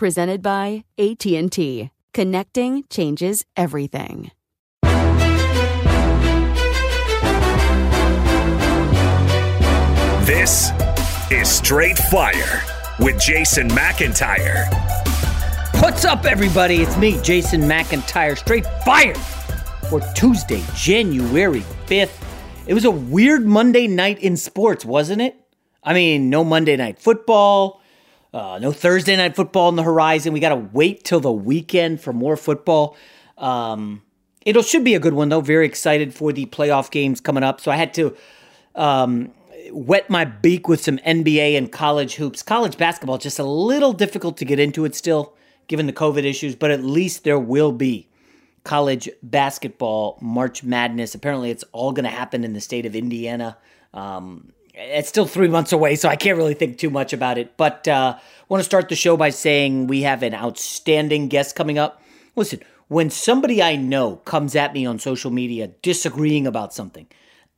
presented by AT&T. Connecting changes everything. This is Straight Fire with Jason McIntyre. What's up, everybody? It's me, Jason McIntyre. Straight Fire for Tuesday, January 5th. It was a weird Monday night in sports, wasn't it? I mean, no Monday night football, uh, no Thursday night football on the horizon. We got to wait till the weekend for more football. Um, it should be a good one though. Very excited for the playoff games coming up. So I had to um, wet my beak with some NBA and college hoops. College basketball just a little difficult to get into it still, given the COVID issues. But at least there will be college basketball March Madness. Apparently, it's all going to happen in the state of Indiana. Um, it's still three months away, so I can't really think too much about it. But uh, want to start the show by saying we have an outstanding guest coming up. Listen, when somebody I know comes at me on social media disagreeing about something,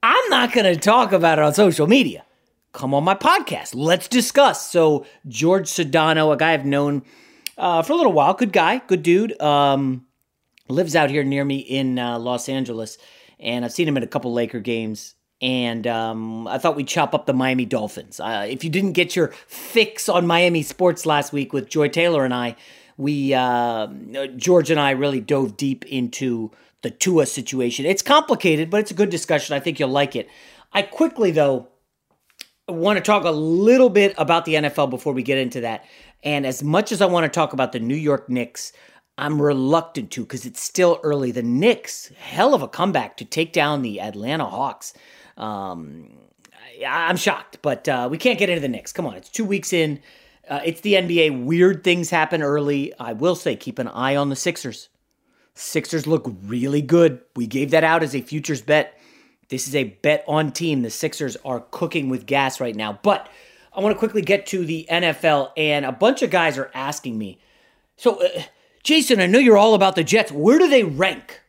I'm not going to talk about it on social media. Come on my podcast. Let's discuss. So, Jorge Sedano, a guy I've known uh, for a little while, good guy, good dude, um, lives out here near me in uh, Los Angeles. And I've seen him at a couple Laker games and um, I thought we'd chop up the Miami Dolphins. Uh, if you didn't get your fix on Miami sports last week with Joy Taylor and I, we uh, Jorge and I really dove deep into the Tua situation. It's complicated, but it's a good discussion. I think you'll like it. I quickly though want to talk a little bit about the NFL before we get into that. And as much as I want to talk about the New York Knicks, I'm reluctant to because it's still early. The Knicks, hell of a comeback to take down the Atlanta Hawks. Um, I, am shocked, but uh, we can't get into the Knicks. Come on, it's two weeks in. Uh, it's the NBA. Weird things happen early. I will say, keep an eye on the Sixers. Sixers look really good. We gave that out as a futures bet. This is a bet on team. The Sixers are cooking with gas right now. But I want to quickly get to the NFL, and a bunch of guys are asking me. So, uh, Jason, I know you're all about the Jets. Where do they rank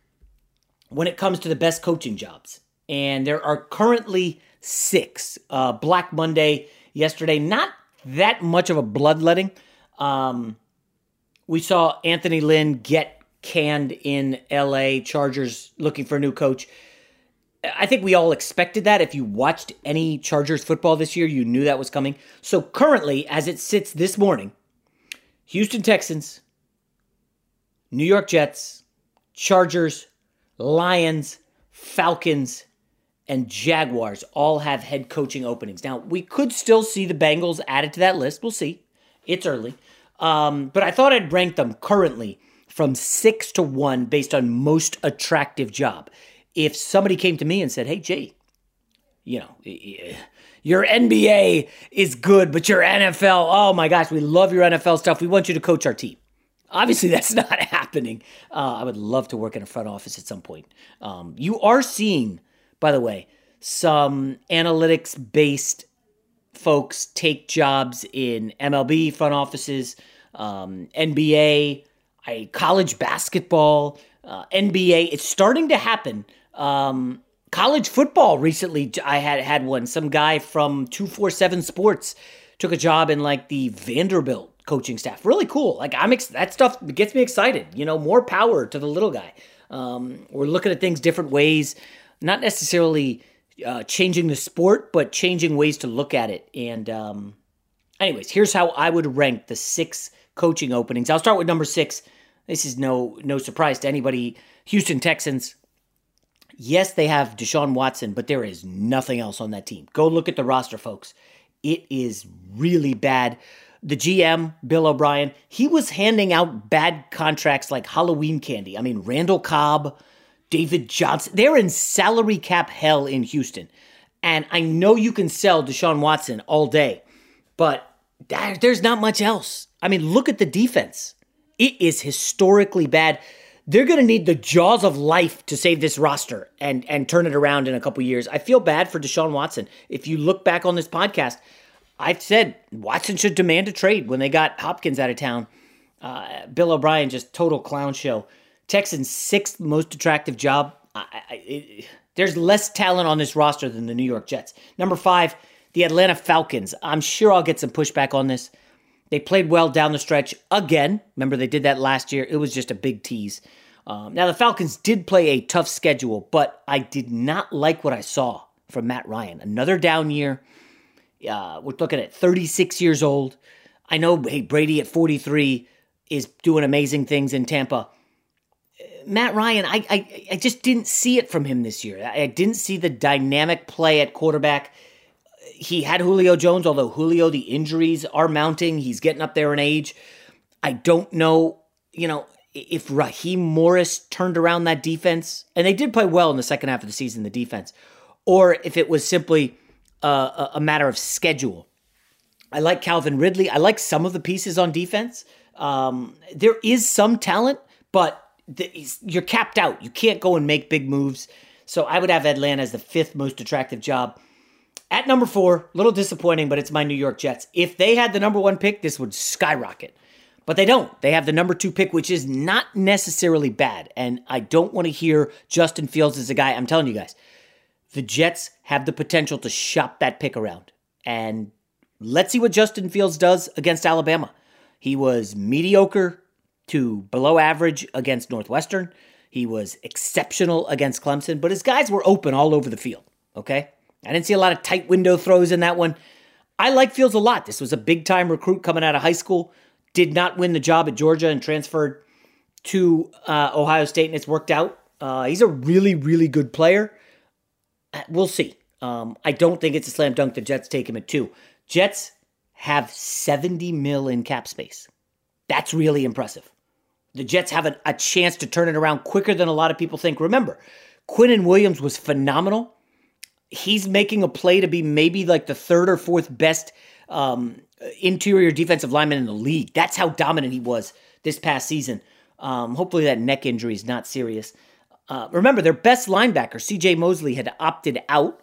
when it comes to the best coaching jobs? And there are currently six. Uh, Black Monday yesterday, not that much of a bloodletting. Um, we saw Anthony Lynn get canned in LA, Chargers looking for a new coach. I think we all expected that. If you watched any Chargers football this year, you knew that was coming. So currently, as it sits this morning, Houston Texans, New York Jets, Chargers, Lions, Falcons, and Jaguars all have head coaching openings. Now, we could still see the Bengals added to that list. We'll see. It's early. Um, but I thought I'd rank them currently from six to one based on most attractive job. If somebody came to me and said, Hey, Jay, you know, your NBA is good, but your NFL, oh my gosh, we love your NFL stuff. We want you to coach our team. Obviously, that's not happening. Uh, I would love to work in a front office at some point. Um, you are seeing by the way, some analytics based folks take jobs in MLB front offices, um, NBA, I, college basketball, uh, NBA. It's starting to happen. Um, college football recently, I had had one. Some guy from 247 Sports took a job in like the Vanderbilt coaching staff. Really cool. Like I'm ex- that stuff gets me excited. You know, more power to the little guy. Um, we're looking at things different ways not necessarily uh, changing the sport, but changing ways to look at it. And, um, anyways, here's how I would rank the six coaching openings. I'll start with number six. This is no no surprise to anybody. Houston Texans. Yes, they have Deshaun Watson, but there is nothing else on that team. Go look at the roster, folks. It is really bad. The GM, Bill O'Brien, he was handing out bad contracts like Halloween candy. I mean, Randall Cobb, David Johnson. They're in salary cap hell in Houston. And I know you can sell Deshaun Watson all day, but there's not much else. I mean, look at the defense. It is historically bad. They're going to need the jaws of life to save this roster and and turn it around in a couple years. I feel bad for Deshaun Watson. If you look back on this podcast, I've said Watson should demand a trade when they got Hopkins out of town. Uh, Bill O'Brien just total clown show. Texans' sixth most attractive job. I, I, it, there's less talent on this roster than the New York Jets. Number five, the Atlanta Falcons. I'm sure I'll get some pushback on this. They played well down the stretch again. Remember, they did that last year. It was just a big tease. Um, now, the Falcons did play a tough schedule, but I did not like what I saw from Matt Ryan. Another down year. Uh, we're looking at 36 years old. I know, hey, Brady at 43 is doing amazing things in Tampa. Matt Ryan, I, I, I just didn't see it from him this year. I didn't see the dynamic play at quarterback. He had Julio Jones, although Julio, the injuries are mounting. He's getting up there in age. I don't know, you know, if Raheem Morris turned around that defense, and they did play well in the second half of the season, the defense, or if it was simply uh, a matter of schedule. I like Calvin Ridley. I like some of the pieces on defense. Um, there is some talent, but you're capped out. You can't go and make big moves. So I would have Atlanta as the fifth most attractive job. At number four, a little disappointing, but it's my New York Jets. If they had the number one pick, this would skyrocket. But they don't. They have the number two pick, which is not necessarily bad. And I don't want to hear Justin Fields as a guy. I'm telling you guys, the Jets have the potential to shop that pick around. And let's see what Justin Fields does against Alabama. He was mediocre to below average against Northwestern. He was exceptional against Clemson, but his guys were open all over the field. Okay. I didn't see a lot of tight window throws in that one. I like Fields a lot. This was a big time recruit coming out of high school. Did not win the job at Georgia and transferred to uh, Ohio State, and it's worked out. Uh, he's a really, really good player. We'll see. Um, I don't think it's a slam dunk. The Jets take him at two. Jets have 70 mil in cap space. That's really impressive. The Jets have a, a chance to turn it around quicker than a lot of people think. Remember, Quinnen Williams was phenomenal. He's making a play to be maybe like the third or fourth best um, interior defensive lineman in the league. That's how dominant he was this past season. Um, hopefully, that neck injury is not serious. Uh, remember, their best linebacker, CJ Mosley, had opted out,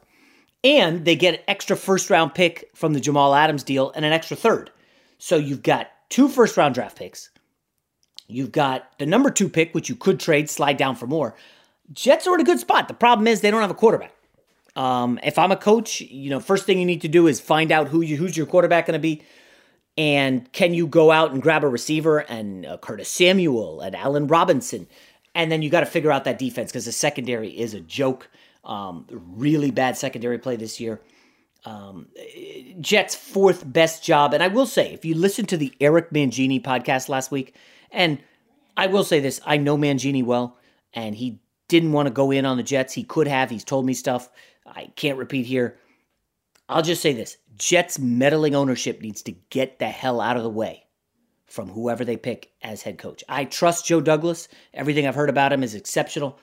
and they get an extra first round pick from the Jamal Adams deal and an extra third. So you've got two first round draft picks, You've got the number two pick, which you could trade, slide down for more. Jets are in a good spot. The problem is they don't have a quarterback. Um, if I'm a coach, you know, first thing you need to do is find out who you, who's your quarterback going to be, and can you go out and grab a receiver and uh, Curtis Samuel and Allen Robinson, and then you got to figure out that defense because the secondary is a joke. Um, really bad secondary play this year. Um, Jets' fourth best job. And I will say, if you listen to the Eric Mangini podcast last week, and I will say this I know Mangini well, and he didn't want to go in on the Jets. He could have. He's told me stuff I can't repeat here. I'll just say this Jets meddling ownership needs to get the hell out of the way from whoever they pick as head coach. I trust Joe Douglas. Everything I've heard about him is exceptional.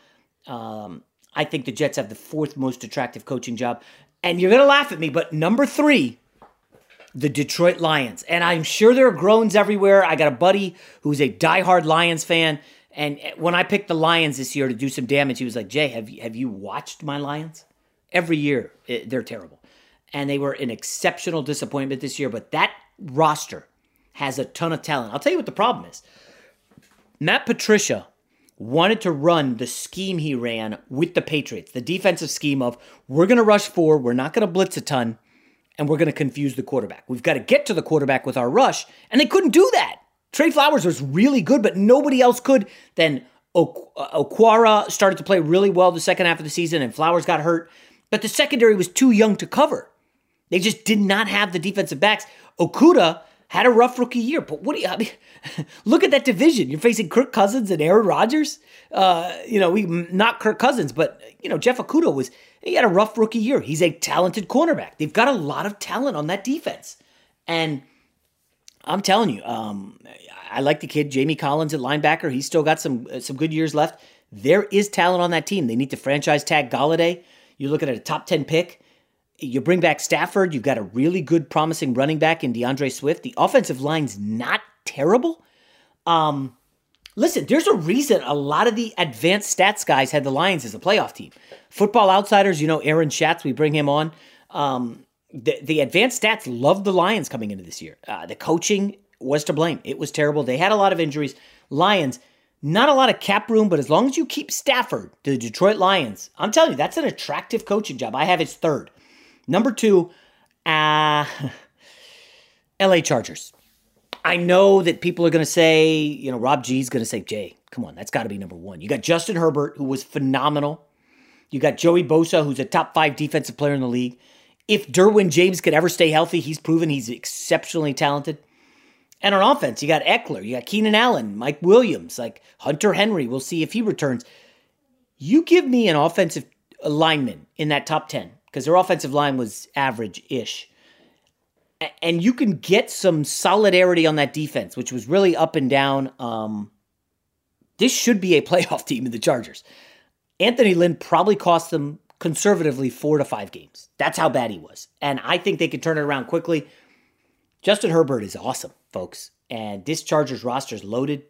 Um, I think the Jets have the fourth most attractive coaching job. And you're going to laugh at me, but number three, the Detroit Lions. And I'm sure there are groans everywhere. I got a buddy who's a diehard Lions fan. And when I picked the Lions this year to do some damage, he was like, Jay, have you, have you watched my Lions? Every year, it, they're terrible. And they were an exceptional disappointment this year. But that roster has a ton of talent. I'll tell you what the problem is Matt Patricia wanted to run the scheme he ran with the Patriots, the defensive scheme of we're going to rush four, we're not going to blitz a ton, and we're going to confuse the quarterback. We've got to get to the quarterback with our rush, and they couldn't do that. Trey Flowers was really good, but nobody else could. Then uh, Okwara started to play really well the second half of the season, and Flowers got hurt, but the secondary was too young to cover. They just did not have the defensive backs. Okudah had a rough rookie year. But what do you, I mean, look at that division. You're facing Kirk Cousins and Aaron Rodgers. Uh, you know, we not Kirk Cousins, but you know, Jeff Okudah was he had a rough rookie year. He's a talented cornerback. They've got a lot of talent on that defense, and I'm telling you, um, I like the kid Jamie Collins at linebacker. He's still got some uh, some good years left. There is talent on that team. They need to franchise tag Golladay. You're looking at a top ten pick. You bring back Stafford. You've got a really good, promising running back in D'Andre Swift. The offensive line's not terrible. Um, listen, there's a reason a lot of the advanced stats guys had the Lions as a playoff team. Football Outsiders, you know, Aaron Schatz, we bring him on. Um, the, the advanced stats loved the Lions coming into this year. Uh, the coaching was to blame. It was terrible. They had a lot of injuries. Lions, not a lot of cap room, but as long as you keep Stafford the Detroit Lions, I'm telling you, that's an attractive coaching job. I have his third. Number two, uh, LA Chargers. I know that people are going to say, you know, Rob G's going to say, Jay, come on, that's got to be number one. You got Justin Herbert, who was phenomenal. You got Joey Bosa, who's a top five defensive player in the league. If Derwin James could ever stay healthy, he's proven he's exceptionally talented. And on offense, you got Ekeler, you got Keenan Allen, Mike Williams, like Hunter Henry. We'll see if he returns. You give me an offensive lineman in that top 10 because their offensive line was average ish. And you can get some solidarity on that defense, which was really up and down. Um, this should be a playoff team in the Chargers. Anthony Lynn probably cost them conservatively four to five games. That's how bad he was. And I think they could turn it around quickly. Justin Herbert is awesome, folks. And this Chargers roster is loaded.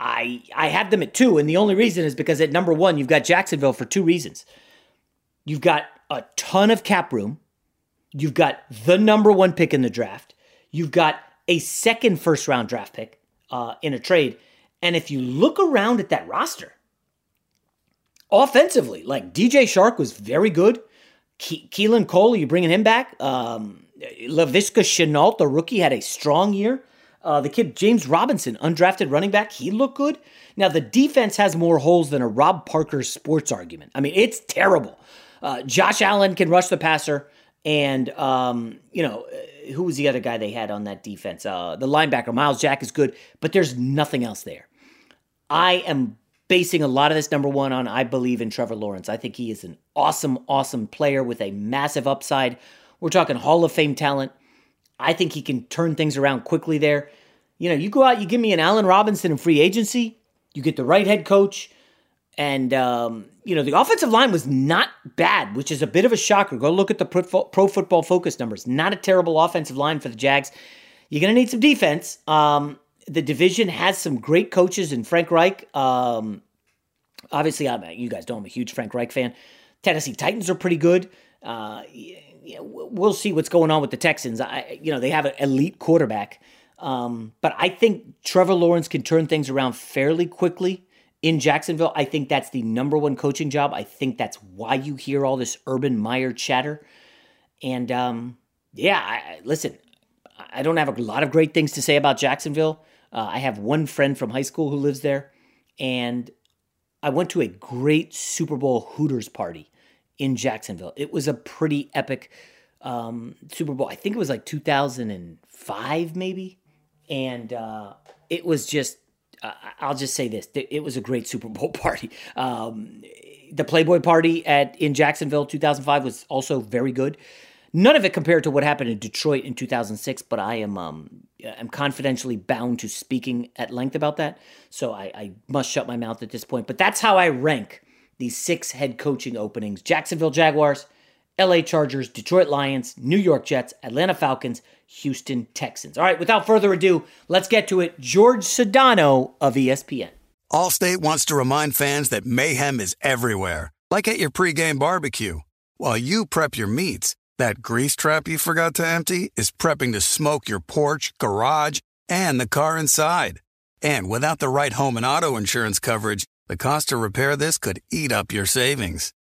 I I have them at two, and the only reason is because at number one, you've got Jacksonville for two reasons. You've got a ton of cap room. You've got the number one pick in the draft. You've got a second first round draft pick uh, in a trade. And if you look around at that roster, offensively, like DJ Chark was very good. Ke- Keelan Cole, you bringing him back? Um, Laviska Shenault, the rookie, had a strong year. Uh, the kid James Robinson, undrafted running back, he looked good. Now the defense has more holes than a Rob Parker sports argument. I mean, it's terrible. Uh, Josh Allen can rush the passer, and um, you know who was the other guy they had on that defense? Uh, the linebacker Myles Jack is good, but there's nothing else there. I am basing a lot of this number one on I believe in Trevor Lawrence. I think he is an awesome, awesome player with a massive upside. We're talking Hall of Fame talent. I think he can turn things around quickly there. You know, you go out, you give me an Allen Robinson in free agency, you get the right head coach, and um, you know, the offensive line was not bad, which is a bit of a shocker. Go look at the pro football focus numbers. Not a terrible offensive line for the Jags. You're going to need some defense. Um, the division has some great coaches in Frank Reich. Um, obviously, I'm, you guys know I'm a huge Frank Reich fan. Tennessee Titans are pretty good. Uh, we'll see what's going on with the Texans. I, you know, they have an elite quarterback. Um, but I think Trevor Lawrence can turn things around fairly quickly in Jacksonville. I think that's the number one coaching job. I think that's why you hear all this Urban Meyer chatter. And um, yeah, I, listen, I don't have a lot of great things to say about Jacksonville. Uh, I have one friend from high school who lives there, and I went to a great Super Bowl Hooters party in Jacksonville. It was a pretty epic um, Super Bowl. I think it was like 2005, maybe. And uh, it was just, uh, I'll just say this it was a great Super Bowl party. Um, the Playboy party at in Jacksonville 2005 was also very good. None of it compared to what happened in Detroit in 2006, but I am um, am confidentially bound to speaking at length about that, so I, I must shut my mouth at this point. But that's how I rank these six head coaching openings: Jacksonville Jaguars, LA Chargers, Detroit Lions, New York Jets, Atlanta Falcons, Houston Texans. All right, without further ado, let's get to it. Jorge Sedano of ESPN. Allstate wants to remind fans that mayhem is everywhere, like at your pregame barbecue. While you prep your meats, that grease trap you forgot to empty is prepping to smoke your porch, garage, and the car inside. And without the right home and auto insurance coverage, the cost to repair this could eat up your savings.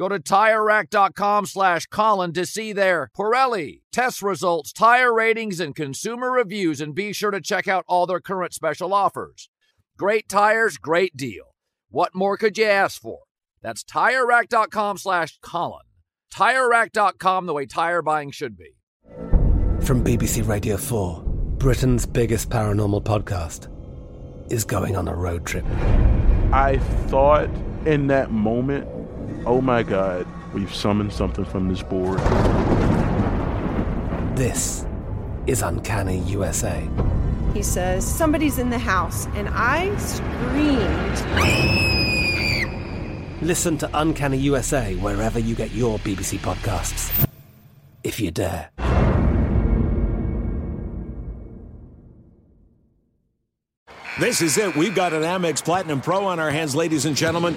Go to TireRack.com slash Colin to see their Pirelli test results, tire ratings, and consumer reviews, and be sure to check out all their current special offers. Great tires, great deal. What more could you ask for? That's TireRack.com slash Colin. TireRack.com, the way tire buying should be. From BBC Radio 4, Britain's biggest paranormal podcast is going on a road trip. I thought in that moment oh my god, we've summoned something from this board. This is Uncanny USA. He says, Somebody's in the house, and I screamed. Listen to Uncanny USA wherever you get your BBC podcasts, if you dare. This is it. We've got an Amex Platinum Pro on our hands, ladies and gentlemen.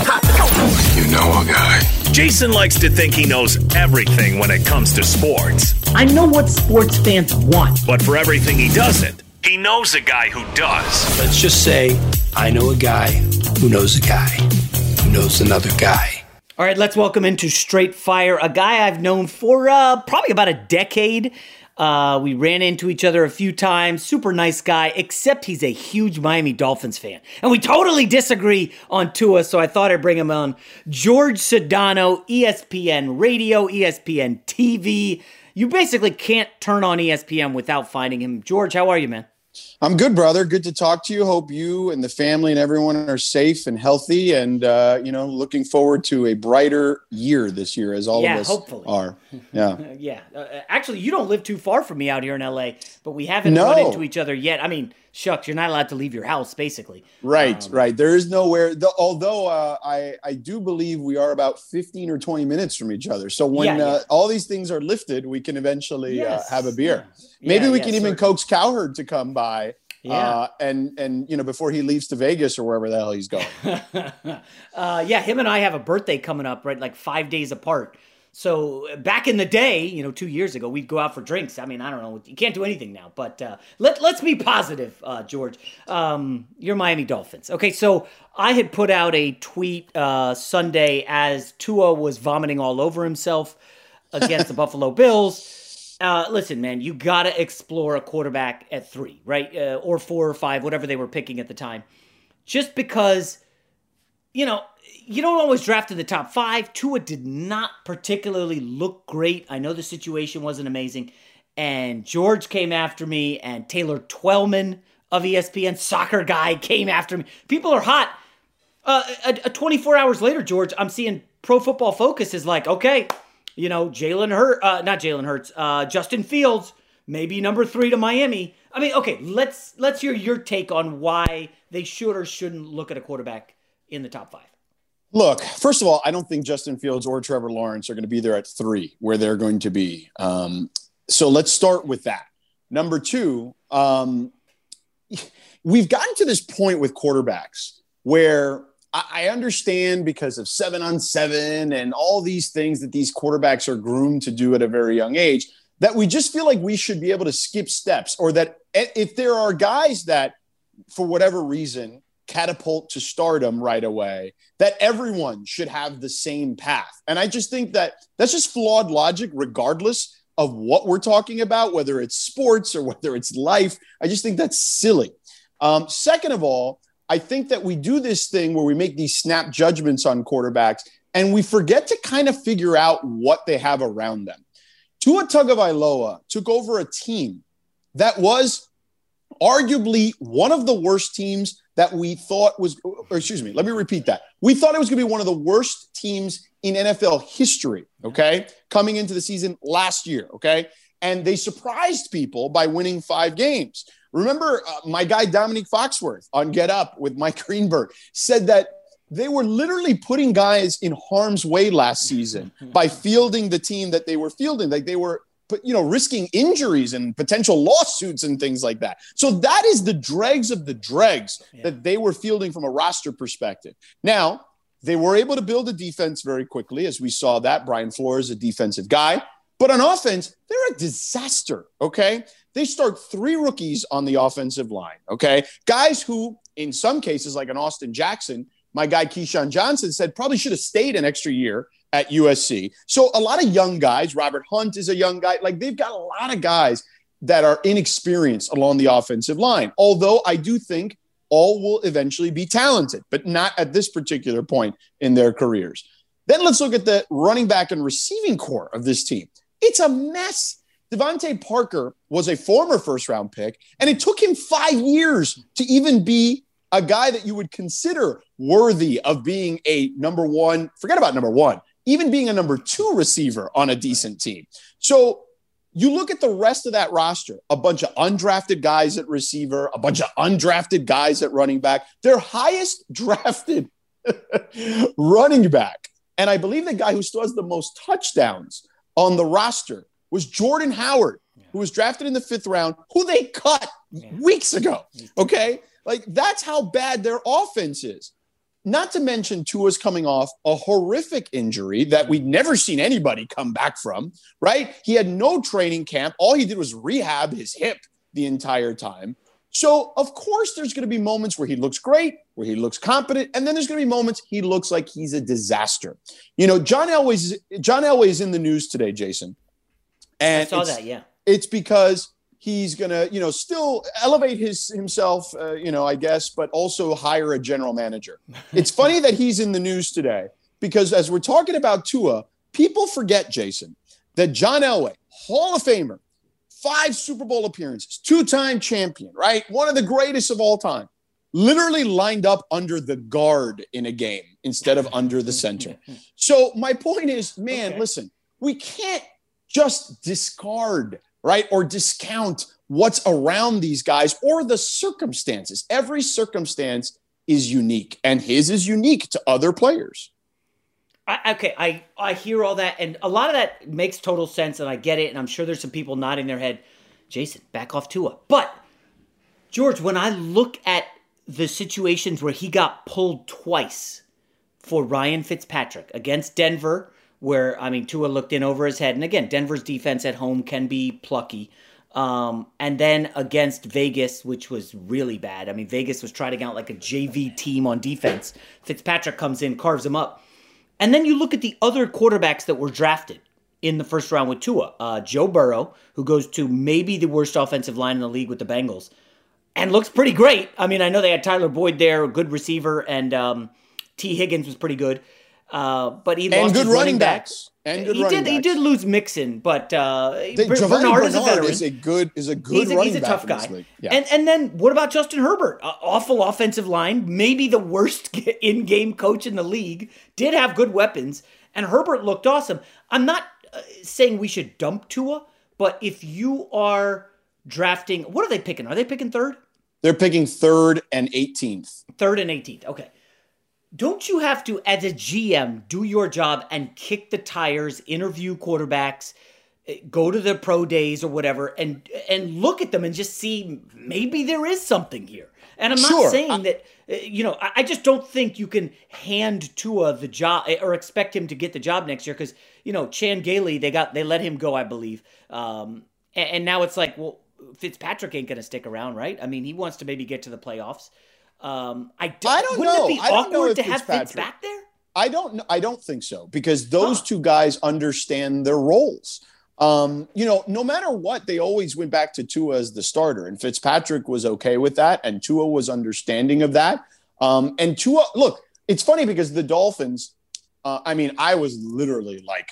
You know a guy. Jason likes to think he knows everything when it comes to sports. I know what sports fans want. But for everything he doesn't, he knows a guy who does. Let's just say I know a guy who knows a guy who knows another guy. All right, let's welcome into Straight Fire a guy I've known for uh, probably about a decade. Uh, we ran into each other a few times. Super nice guy, except he's a huge Miami Dolphins fan. And we totally disagree on Tua, so I thought I'd bring him on. Jorge Sedano, ESPN Radio, ESPN TV. You basically can't turn on ESPN without finding him. Jorge, how are you, man? I'm good, brother. Good to talk to you. Hope you and the family and everyone are safe and healthy, and uh, you know, looking forward to a brighter year this year, as all yeah, of us hopefully. are. Yeah, yeah. Uh, actually, you don't live too far from me out here in LA, but we haven't No. run into each other yet. I mean, shucks, you're not allowed to leave your house, basically. right, Um, right. There is nowhere. The, although uh, I I do believe we are about 15 or 20 minutes from each other. So when Yeah, yeah. Uh, all these things are lifted, we can eventually Yes, uh, have a beer. yeah. Maybe we can even certainly. coax Cowherd to come by Yeah. Uh, and and you know before he leaves to Vegas or wherever the hell he's going. uh, yeah, him and I have a birthday coming up, right? Like five days apart. So back in the day, you know, two years ago, we'd go out for drinks. I mean, I don't know, you can't do anything now, but uh, let let's be positive, uh, Jorge. Um, you're Miami Dolphins. Okay, so I had put out a tweet uh, Sunday as Tua was vomiting all over himself against the Buffalo Bills. Uh, listen, man, you got to explore a quarterback at three, right? Uh, or four or five, whatever they were picking at the time. Just because, you know, you don't always draft in the top five. Tua did not particularly look great. I know the situation wasn't amazing. And Jorge came after me, and Taylor Twellman of ESPN, soccer guy, came after me. People are hot. Uh, a, a 24 hours later, Jorge, I'm seeing Pro Football Focus is like, okay, you know, Jalen Hurt, uh, not Jalen Hurts, uh, Justin Fields, maybe number three to Miami. I mean, okay, let's let's hear your take on why they should or shouldn't look at a quarterback in the top five. Look, first of all, I don't think Justin Fields or Trevor Lawrence are going to be there at three, where they're going to be. Um, so let's start with that. Number two, um, we've gotten to this point with quarterbacks where I understand because of seven on seven and all these things that these quarterbacks are groomed to do at a very young age that we just feel like we should be able to skip steps or that if there are guys that for whatever reason catapult to stardom right away that everyone should have the same path. And i just think that that's just flawed logic regardless of what we're talking about whether it's sports or whether it's life. I just think that's silly. Um, second of all I think that we do this thing where we make these snap judgments on quarterbacks and we forget to kind of figure out what they have around them. Tua Tagovailoa took over a team that was arguably one of the worst teams that we thought was, or excuse me, let me repeat that. We thought it was going to be one of the worst teams in NFL history, okay, coming into the season last year, okay? And they surprised people by winning five games. Remember, uh, my guy Domonique Foxworth on Get Up with Mike Greenberg said that they were literally putting guys in harm's way last season by fielding the team that they were fielding. Like they were, you know, risking injuries and potential lawsuits and things like that. So that is the dregs of the dregs yeah. that they were fielding from a roster perspective. Now, they were able to build a defense very quickly, as we saw that. Brian Flores, a defensive guy. But on offense, they're a disaster. Okay. They start three rookies on the offensive line. Okay. Guys who, in some cases, like an Austin Jackson, my guy Keyshawn Johnson said probably should have stayed an extra year at USC. So a lot of young guys, Robert Hunt is a young guy. Like they've got a lot of guys that are inexperienced along the offensive line. Although I do think all will eventually be talented, but not at this particular point in their careers. Then let's look at the running back and receiving core of this team. It's a mess. DeVante Parker was a former first round pick, and it took him five years to even be a guy that you would consider worthy of being a number one, forget about number one, even being a number two receiver on a decent team. So you look at the rest of that roster, a bunch of undrafted guys at receiver, a bunch of undrafted guys at running back, their highest drafted running back. And I believe the guy who still has the most touchdowns on the roster was Jordan Howard, yeah. who was drafted in the fifth round, who they cut yeah. weeks ago. Okay. Like that's how bad their offense is. Not to mention Tua's coming off a horrific injury that we'd never seen anybody come back from, right? He had no training camp. All he did was rehab his hip the entire time. So, of course, there's going to be moments where he looks great, where he looks competent, and then there's going to be moments he looks like he's a disaster. You know, John Elway's John Elway is in the news today, Jason. And I saw that, yeah. It's because he's going to, you know, still elevate his himself, uh, you know, I guess, but also hire a general manager. it's funny that he's in the news today because as we're talking about Tua, people forget, Jason, that John Elway, Hall of Famer, five Super Bowl appearances, two time champion, right? One of the greatest of all time. Literally lined up under the guard in a game instead of under the center. So, my point is, man, okay. listen, we can't just discard, right? Or discount what's around these guys or the circumstances. Every circumstance is unique, and his is unique to other players. I, okay, I I hear all that, and a lot of that makes total sense, and I get it, and I'm sure there's some people nodding their head, Jason, back off Tua. But Jorge, when I look at the situations where he got pulled twice for Ryan Fitzpatrick against Denver, where I mean Tua looked in over his head, and again Denver's defense at home can be plucky. Um, and then against Vegas, which was really bad. I mean, Vegas was trotting out like a JV team on defense. Fitzpatrick comes in, carves him up. And then you look at the other quarterbacks that were drafted in the first round with Tua. Uh, Joe Burrow, who goes to maybe the worst offensive line in the league with the Bengals, and looks pretty great. I mean, I know they had Tyler Boyd there, a good receiver, and um, Tee Higgins was pretty good. Uh, but he and good running running back. backs. And good he running did. He did lose Mixon, but uh, The- Ber- Bernard is a veteran. is a good is a good he's a, running he's a back tough guy. Yeah. And and then what about Justin Herbert? Uh, awful offensive line, maybe the worst in-game coach in the league. Did have good weapons, and Herbert looked awesome. I'm not uh, saying we should dump Tua, but if you are drafting, what are they picking? Are they picking third? They're picking third and 18th. Third and 18th. Okay. Don't you have to, as a GM, do your job and kick the tires, interview quarterbacks, eh, go to the pro days or whatever, and and look at them and just see maybe there is something here. And I'm not Sure. saying that eh, you know. I, I just don't think you can hand Tua the job eh, or expect him to get the job next year because you know Chan Gailey they got they let him go, I believe. Um, and, and now it's like, well, Fitzpatrick ain't going to stick around, right? I mean, he wants to maybe get to the playoffs. Um, I, don't, I don't know. I don't know if to have Fitz Fitzpatrick- back there? I don't I don't think so because those two guys understand their roles. Um, you know, no matter what, they always went back to Tua as the starter, and Fitzpatrick was okay with that, and Tua was understanding of that. Um, and Tua, look, it's funny because the Dolphins. Uh, I mean, I was literally like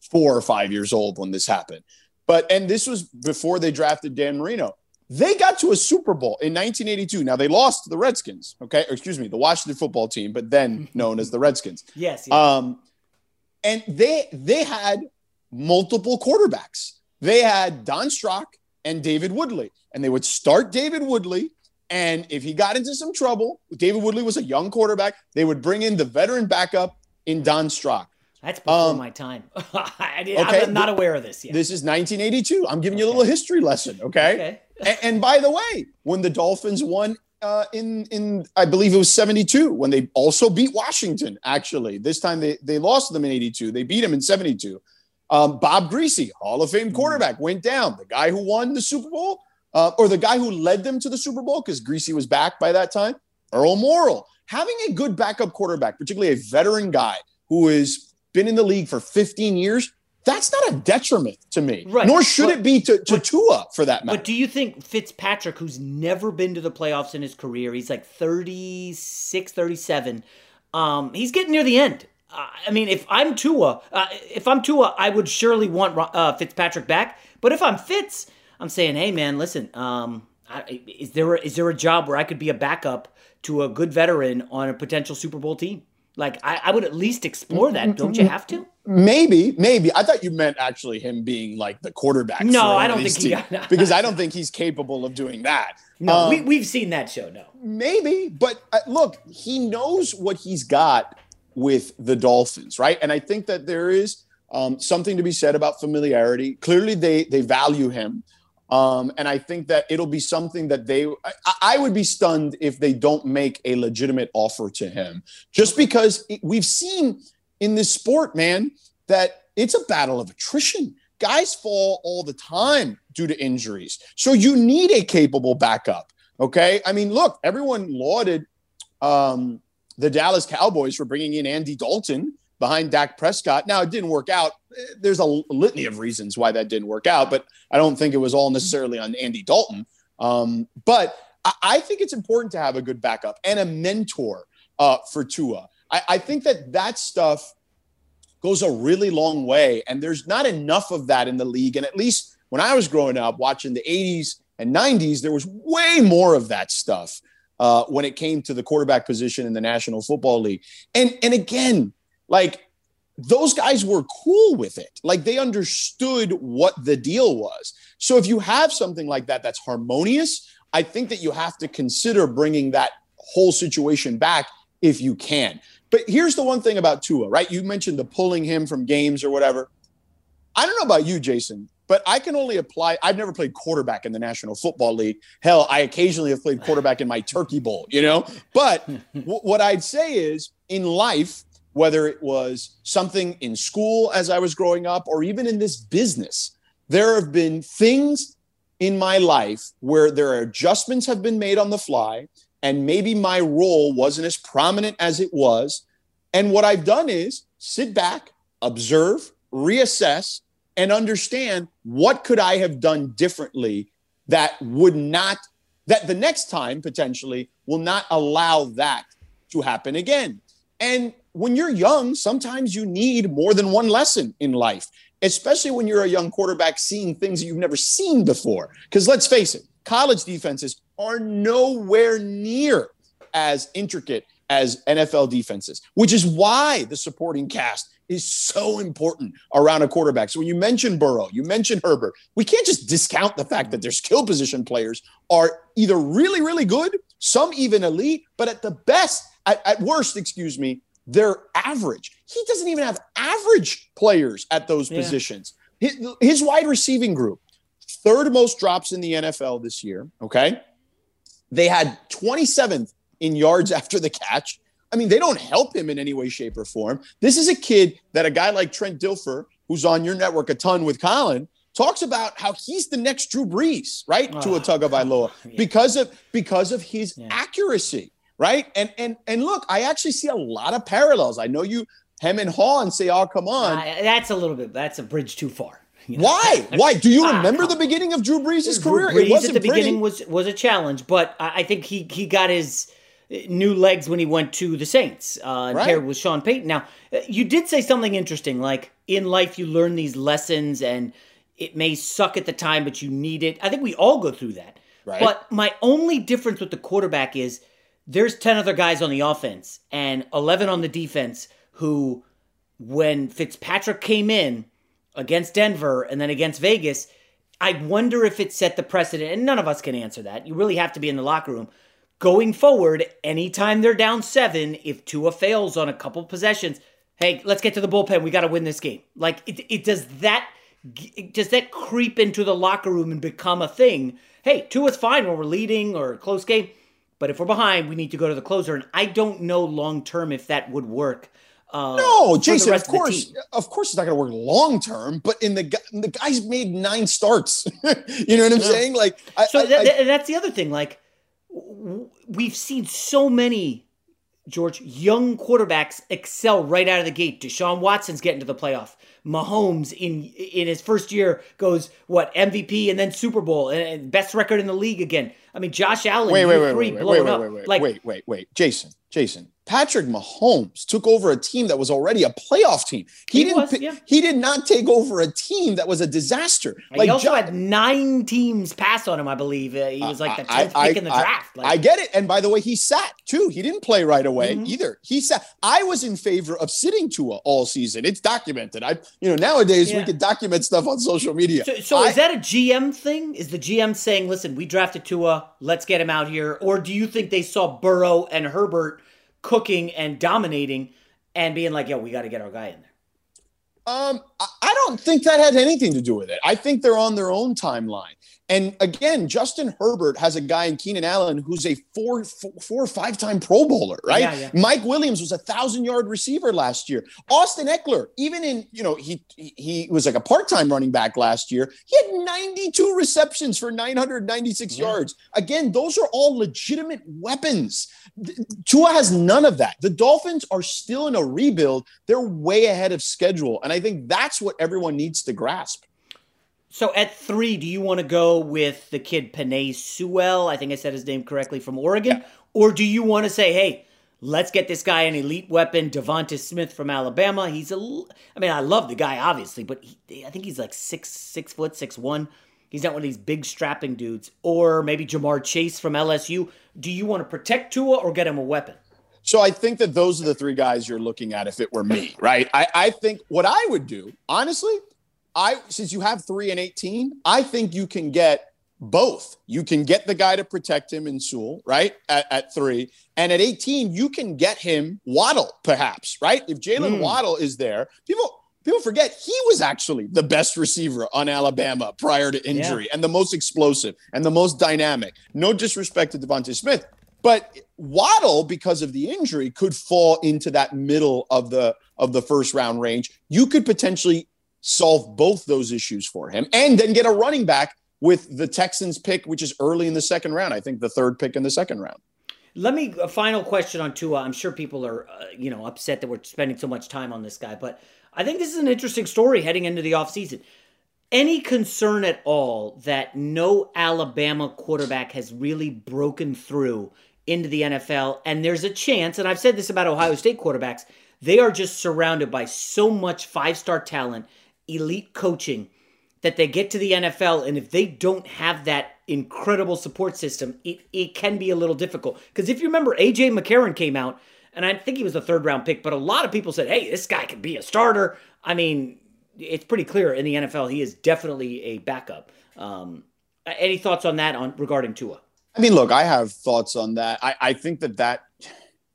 four or five years old when this happened, but and this was before they drafted Dan Marino. They got to a Super Bowl in 1982. Now they lost to the Redskins, okay? Or excuse me, the Washington football team, but then known as the Redskins. Yes. yes. Um, and they they had multiple quarterbacks. They had Don Strock and David Woodley, and they would start David Woodley. And if he got into some trouble, David Woodley was a young quarterback. They would bring in the veteran backup in Don Strock. That's before um, my time. I did, okay, I'm not aware of this yet. This is 1982. I'm giving you a little history lesson, okay? Okay. and, and by the way, when the Dolphins won uh, in in I believe it was 72 when they also beat Washington. Actually, this time they they lost them in 82. They beat them in 72. Um, Bob Griese, Hall of Fame quarterback, went down. The guy who won the Super Bowl, uh, or the guy who led them to the Super Bowl, because Griese was back by that time. Earl Morrall, having a good backup quarterback, particularly a veteran guy who has been in the league for 15 years, that's not a detriment to me. Right. Nor should But- it be to, to Tua for that matter. But do you think Fitzpatrick, who's never been to the playoffs in his career, he's like 36, 37, um, he's getting near the end. Uh, I mean, if I'm Tua, uh, if I'm Tua, I would surely want uh, Fitzpatrick back. But if I'm Fitz, I'm saying, hey man, listen, um, I, is there a, is there a job where I could be a backup to a good veteran on a potential Super Bowl team? Like I, I would at least explore that. Don't you have to? Maybe, maybe. I thought you meant actually him being like the quarterback. No, I don't think he- teams, because I don't think he's capable of doing that. No, Um, we, we've seen that show. No, maybe, but uh, look, he knows what he's got with the Dolphins, right? And I think that there is um, something to be said about familiarity. Clearly, they they value him, um, and I think that it'll be something that they. I, I would be stunned if they don't make a legitimate offer to him, just because it- we've seen in this sport, man, that it's a battle of attrition. Guys fall all the time due to injuries, so you need a capable backup. Okay, I mean, look, everyone lauded um, the Dallas Cowboys for bringing in Andy Dalton behind Dak Prescott. Now, it didn't work out. There's a litany of reasons why that didn't work out, but I don't think it was all necessarily on Andy Dalton. Um, but I, I think it's important to have a good backup and a mentor uh, for Tua. I, I think that that stuff goes a really long way, and there's not enough of that in the league. And at least when I was growing up watching the 80s and 90s, there was way more of that stuff uh, when it came to the quarterback position in the National Football League. And and again, like those guys were cool with it. Like they understood what the deal was. So if you have something like that that's harmonious, I think that you have to consider bringing that whole situation back if you can. But here's the one thing about Tua, right? You mentioned the pulling him from games or whatever. I don't know about you, Jason, but I can only apply. I've never played quarterback in the National Football League. Hell, I occasionally have played quarterback in my turkey bowl, you know? But w- what I'd say is in life, whether it was something in school as I was growing up or even in this business, there have been things in my life where there are adjustments have been made on the fly and maybe my role wasn't as prominent as it was. And what i've done is sit back observe reassess and understand what could i have done differently that would not that the next time potentially will not allow that to happen again. And when you're young sometimes you need more than one lesson in life especially when you're a young quarterback seeing things that you've never seen before. Because let's face it, college defenses are nowhere near as intricate as NFL defenses, which is why the supporting cast is so important around a quarterback. So when you mention Burrow, you mention Herbert, we can't just discount the fact that their skill position players are either really, really good, some even elite, but at the best, at, at worst, excuse me, they're average. He doesn't even have average players at those yeah. positions. His, his wide receiving group, third most drops in the NFL this year. Okay. They had 27th in yards after the catch. I mean, they don't help him in any way, shape, or form. This is a kid that a guy like Trent Dilfer, who's on your network a ton with Colin, talks about how he's the next Drew Brees, right? Oh, Tua ah, Tagovailoa yeah. because of because of his yeah. accuracy right? And and and look, I actually see a lot of parallels. I know you hem and haw and say, "Oh, come on." Uh, that's a little bit. That's a bridge too far. You know? Why? Why? Do you ah, remember the beginning of Drew Brees' career? Drew Brees at the pretty. beginning was was a challenge, but I think he he got his uh, new legs when he went to the Saints uh, and right. paired with Sean Payton. Now, uh, you did say something interesting, like in life you learn these lessons and it may suck at the time, but you need it. I think we all go through that. Right. But my only difference with the quarterback is there's 10 other guys on the offense and 11 on the defense who, when Fitzpatrick came in against Denver and then against Vegas, I wonder if it set the precedent. And none of us can answer that. You really have to be in the locker room. Going forward, anytime they're down seven, if Tua fails on a couple possessions, hey, let's get to the bullpen. We got to win this game. Like, it, it does that. Does that creep into the locker room and become a thing? Hey, Tua's fine when we're leading or close game but if we're behind, we need to go to the closer. And I don't know long term if that would work. Uh, no, Jason. Of course, of, of, course, it's not going to work long term. But in the the guy's made nine starts. you know what I'm yeah. saying? Like, so I, that, I, that's the other thing. Like, we've seen so many George young quarterbacks excel right out of the gate. Deshaun Watson's getting to the playoff. Mahomes in in his first year goes what MVP and then Super Bowl and best record in the league again. I mean, Josh Allen, wait, wait, wait, wait, wait, wait, wait, wait, like, wait, wait, wait, Jason, Jason. Patrick Mahomes took over a team that was already a playoff team. He, he didn't. Was, yeah. He did not take over a team that was a disaster. Like he also jo- had nine teams pass on him. I believe uh, he was like the tenth pick in the draft. Like, I get it. And by the way, he sat too. He didn't play right away mm-hmm. either. He sat. I was in favor of sitting Tua all season. It's documented. I, you know, nowadays yeah. we can document stuff on social media. So, so I, is that a GM thing? Is the GM saying, "Listen, we drafted Tua. Let's get him out here," or do you think they saw Burrow and Herbert? cooking and dominating and being like, yo, we got to get our guy in there? Um, I don't think that had anything to do with it. I think they're on their own timeline. And again, Justin Herbert has a guy in Keenan Allen who's a four, four, four or five time Pro Bowler, right? Yeah, yeah. Mike Williams was a thousand yard receiver last year. Austin Ekeler, even in you know he he was like a part time running back last year. He had 92 receptions for 996 yeah. yards. Again, those are all legitimate weapons. Tua has none of that. The Dolphins are still in a rebuild. They're way ahead of schedule, and I think that's what everyone needs to grasp. So at three, do you want to go with the kid Penei Sewell? I think I said his name correctly from Oregon. Yeah. Or do you want to say, hey, let's get this guy an elite weapon, DeVonta Smith from Alabama? He's a, I mean, I love the guy obviously, but he, I think he's like six six foot six one. He's not one of these big strapping dudes. Or maybe Ja'Marr Chase from LSU. Do you want to protect Tua or get him a weapon? So I think that those are the three guys you're looking at if it were me, right? I, I think what I would do, honestly, I since you have three and 18, I think you can get both. You can get the guy to protect him in Sewell, right? At, at three. And at 18, you can get him Waddle, perhaps, right? If Jalen mm. Waddle is there, people people forget he was actually the best receiver on Alabama prior to injury yeah. and the most explosive and the most dynamic. No disrespect to DeVonta Smith, but Waddle, because of the injury, could fall into that middle of the of the first round range. You could potentially solve both those issues for him and then get a running back with the Texans pick, which is early in the second round. I think the third pick in the second round. Let me a final question on Tua. I'm sure people are uh, you know upset that we're spending so much time on this guy, but I think this is an interesting story heading into the offseason. Any concern at all that no Alabama quarterback has really broken through into the NFL and there's a chance and I've said this about Ohio State quarterbacks, they are just surrounded by so much five-star talent, elite coaching that they get to the NFL and if they don't have that incredible support system, it, it can be a little difficult. Because if you remember, AJ McCarron came out, and I think he was a third round pick, but a lot of people said, hey, this guy could be a starter. I mean, it's pretty clear in the NFL he is definitely a backup. Um, any thoughts on that on regarding Tua? I mean, look, I have thoughts on that. I, I think that that,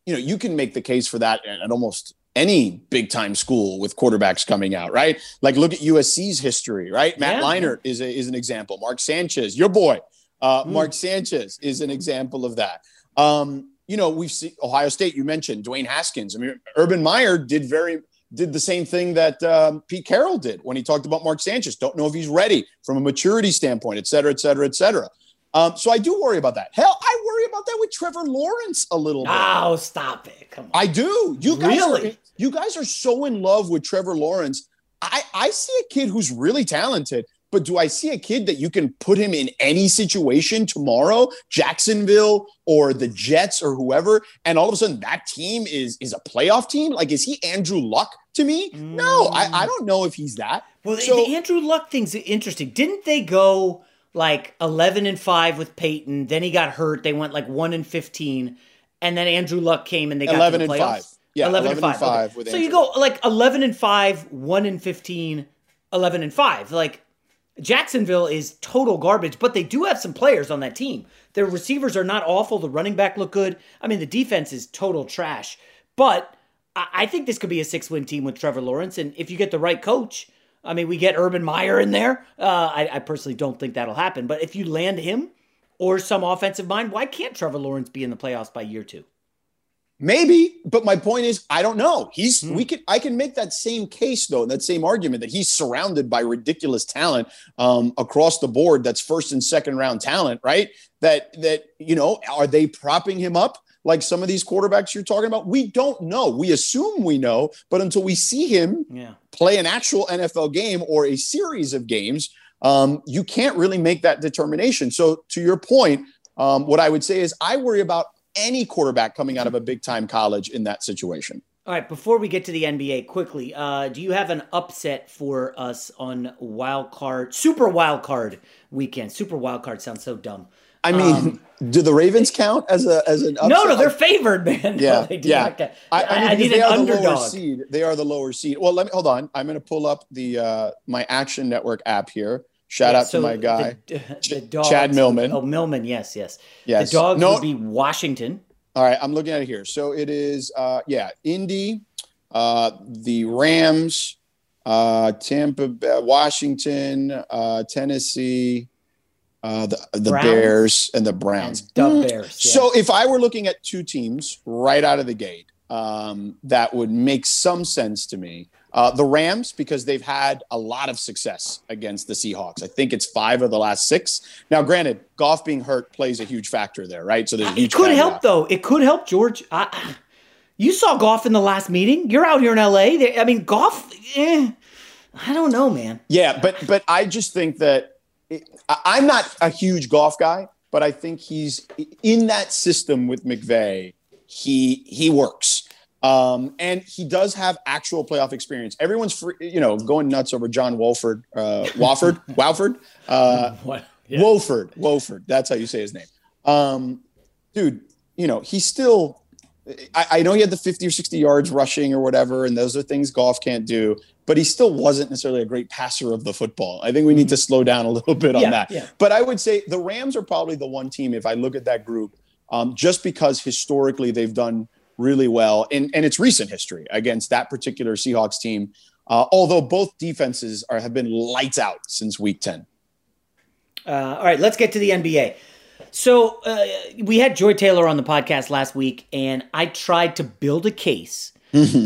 you know, you can make the case for that at almost any big time school with quarterbacks coming out, right? Like look at USC's history, right? Matt yeah. Leinart is a, is an example. Mark Sanchez, your boy, uh, mm. Mark Sanchez is an example of that. Um, you know, we've seen Ohio State. You mentioned Dwayne Haskins. I mean, Urban Meyer did very did the same thing that um, Pete Carroll did when he talked about Mark Sanchez. Don't know if he's ready from a maturity standpoint, et cetera, et cetera, et cetera. Um, so I do worry about that. Hell, I worry about that with Trevor Lawrence a little bit. Oh, stop it! Come on. I do. You guys really? Are, you guys are so in love with Trevor Lawrence. I, I see a kid who's really talented, but do I see a kid that you can put him in any situation tomorrow, Jacksonville or the Jets or whoever, and all of a sudden that team is is a playoff team? Like, is he Andrew Luck to me? Mm. No, I, I don't know if he's that. Well, so, the Andrew Luck thing's interesting. Didn't they go like eleven and five with Peyton? Then he got hurt. They went like one and fifteen, and then Andrew Luck came and they got eleven and five. Yeah, 11, 11 and 5. And five okay. so you go like 11 and 5, 1 and 15, 11 and 5. Like Jacksonville is total garbage, but they do have some players on that team. Their receivers are not awful. The running back look good. I mean, the defense is total trash. But I think this could be a six win team with Trevor Lawrence. And if you get the right coach, I mean, we get Urban Meyer in there. Uh, I, I personally don't think that'll happen. But if you land him or some offensive mind, why can't Trevor Lawrence be in the playoffs by year two? Maybe, but my point is, I don't know. He's hmm. we can I can make that same case though, and that same argument that he's surrounded by ridiculous talent um, across the board. That's first and second round talent, right? That that you know, are they propping him up like some of these quarterbacks you're talking about? We don't know. We assume we know, but until we see him yeah. play an actual NFL game or a series of games, um, you can't really make that determination. So to your point, um, what I would say is I worry about any quarterback coming out of a big time college in that situation. All right, before we get to the NBA, quickly, uh, do you have an upset for us on wild card, super wild card weekend? Super wild card sounds so dumb. I mean, um, do the Ravens count as a as an upset? No, no, they're favored, man. Yeah, no, yeah. I, I, mean, I need an underdog. The seed. They are the lower seed. Well, let me hold on. I'm going to pull up the uh, my Action Network app here. Shout yeah, out so to my guy, the, the dogs, Chad Millman. Oh, Millman, yes, yes. Yes. The dogs no, would be Washington. All right, I'm looking at it here. So it is, uh, yeah, Indy, uh, the Rams, uh, Tampa, Washington, uh, Tennessee, uh, the the Bears, and the Browns. And the mm. Bears. Yeah. So if I were looking at two teams right out of the gate, um, that would make some sense to me. Uh, the Rams, because they've had a lot of success against the Seahawks. I think it's five of the last six. Now, granted, Goff being hurt plays a huge factor there, right? So there's a huge. It could help though. It could help George. I, you saw Goff in the last meeting. You're out here in LA. I mean, Goff. Eh, I don't know, man. Yeah, but but I just think that it, I'm not a huge Goff guy, but I think he's in that system with McVay. He he works. Um, and he does have actual playoff experience. Everyone's free, you know, going nuts over John Wolford, uh, Wofford, Wofford, uh, yeah. Wolford, Wolford. That's how you say his name. Um, dude, you know, he's still, I, I, know he had the 50 or 60 yards rushing or whatever, and those are things Goff can't do, but he still wasn't necessarily a great passer of the football. I think we need to slow down a little bit on yeah, that. Yeah. But I would say the Rams are probably the one team, if I look at that group, um, just because historically they've done really well, and, and it's recent history against that particular Seahawks team. Uh, although both defenses are, have been lights out since week 10. Uh, all right, let's get to the NBA. So uh, we had Joy Taylor on the podcast last week, and I tried to build a case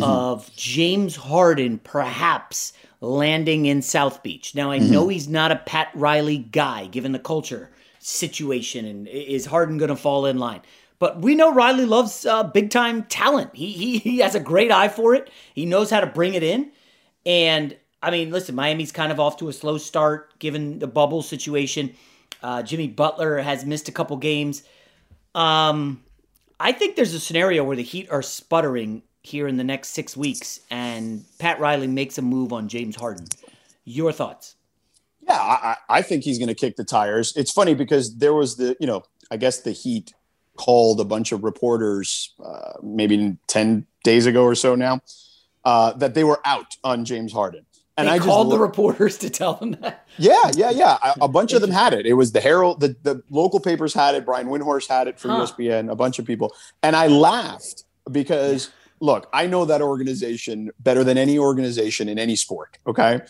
of James Harden perhaps landing in South Beach. Now I know he's not a Pat Riley guy, given the culture situation, and is Harden going to fall in line? But we know Riley loves uh, big time talent. He, he he has a great eye for it. He knows how to bring it in, and I mean, listen, Miami's kind of off to a slow start given the bubble situation. Uh, Jimmy Butler has missed a couple games. Um, I think there's a scenario where the Heat are sputtering here in the next six weeks, and Pat Riley makes a move on James Harden. Your thoughts? Yeah, I, I think he's going to kick the tires. It's funny because there was the, you know, I guess the Heat called a bunch of reporters uh, maybe 10 days ago or so now uh, that they were out on James Harden. And they I called the reporters to tell them that. Yeah, yeah, yeah. A, a bunch of them had it. It was the Herald, the, the local papers had it. Brian Windhorst had it for huh. ESPN, a bunch of people. And I laughed because, look, I know that organization better than any organization in any sport. Okay.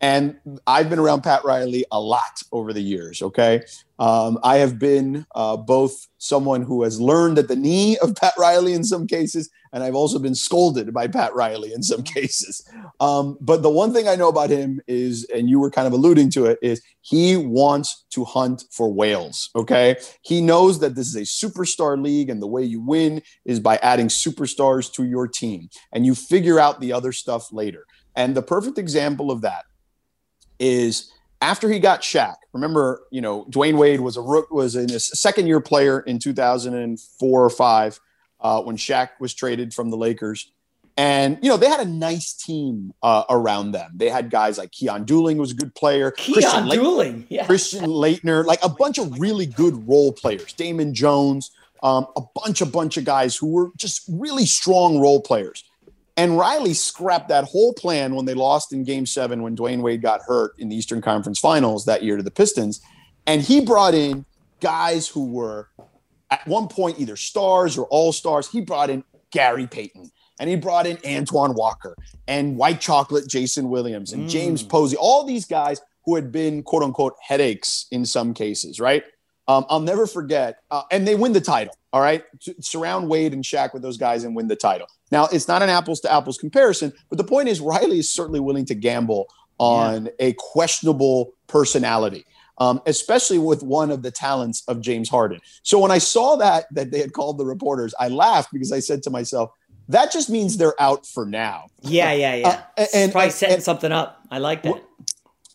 And I've been around Pat Riley a lot over the years. Okay. Um, I have been uh, both someone who has learned at the knee of Pat Riley in some cases, and I've also been scolded by Pat Riley in some cases. Um, but the one thing I know about him is, and you were kind of alluding to it, is he wants to hunt for whales. Okay. He knows that this is a superstar league, and the way you win is by adding superstars to your team, and you figure out the other stuff later. And the perfect example of that is after he got Shaq. Remember, you know, Dwyane Wade was a rook was in a second year player in 2004 or five uh, when Shaq was traded from the Lakers. And you know they had a nice team uh, around them. They had guys like Keon Dooling was a good player. Keon Christian Dooling, yeah. Christian Laettner, like a bunch of really good role players. Damon Jones, um, a bunch, a bunch of guys who were just really strong role players. And Riley scrapped that whole plan when they lost in game seven when Dwyane Wade got hurt in the Eastern Conference Finals that year to the Pistons. And he brought in guys who were at one point either stars or all stars. He brought in Gary Payton and he brought in Antoine Walker and White Chocolate Jason Williams and mm. James Posey, all these guys who had been quote unquote headaches in some cases, right? Um, I'll never forget, uh, and they win the title. All right, surround Wade and Shaq with those guys and win the title. Now it's not an apples to apples comparison, but the point is Riley is certainly willing to gamble on yeah. a questionable personality. Um, especially with one of the talents of James Harden. So when I saw that that they had called the reporters, I laughed because I said to myself, "That just means they're out for now." Yeah, yeah, yeah. Uh, and probably setting and, something up. I like that.